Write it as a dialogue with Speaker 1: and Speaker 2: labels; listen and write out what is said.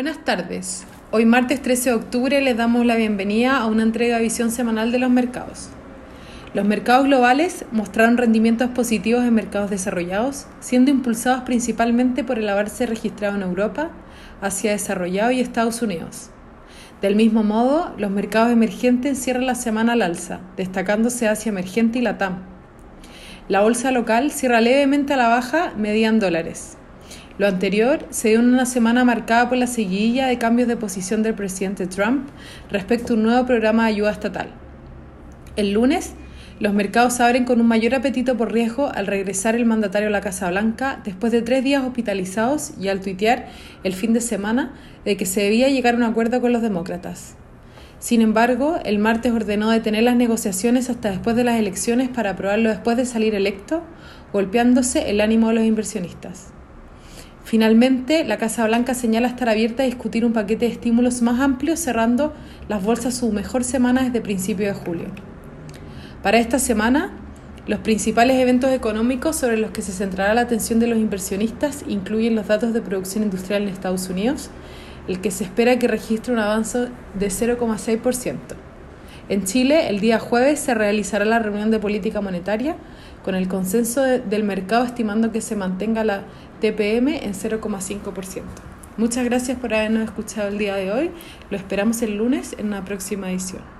Speaker 1: Buenas tardes. Hoy martes 13 de octubre les damos la bienvenida a una entrega de visión semanal de los mercados. Los mercados globales mostraron rendimientos positivos en mercados desarrollados, siendo impulsados principalmente por el avance registrado en Europa, Asia desarrollado y Estados Unidos. Del mismo modo, los mercados emergentes cierran la semana al alza, destacándose Asia emergente y Latam. La bolsa local cierra levemente a la baja, media en dólares. Lo anterior se dio en una semana marcada por la seguidilla de cambios de posición del presidente Trump respecto a un nuevo programa de ayuda estatal. El lunes, los mercados abren con un mayor apetito por riesgo al regresar el mandatario a la Casa Blanca después de tres días hospitalizados y al tuitear el fin de semana de que se debía llegar a un acuerdo con los demócratas. Sin embargo, el martes ordenó detener las negociaciones hasta después de las elecciones para aprobarlo después de salir electo, golpeándose el ánimo de los inversionistas. Finalmente, la Casa Blanca señala estar abierta a discutir un paquete de estímulos más amplio, cerrando las bolsas su mejor semana desde principio de julio. Para esta semana, los principales eventos económicos sobre los que se centrará la atención de los inversionistas incluyen los datos de producción industrial en Estados Unidos, el que se espera que registre un avance de 0,6%. En Chile, el día jueves se realizará la reunión de política monetaria con el consenso del mercado estimando que se mantenga la TPM en 0,5%. Muchas gracias por habernos escuchado el día de hoy. Lo esperamos el lunes en una próxima edición.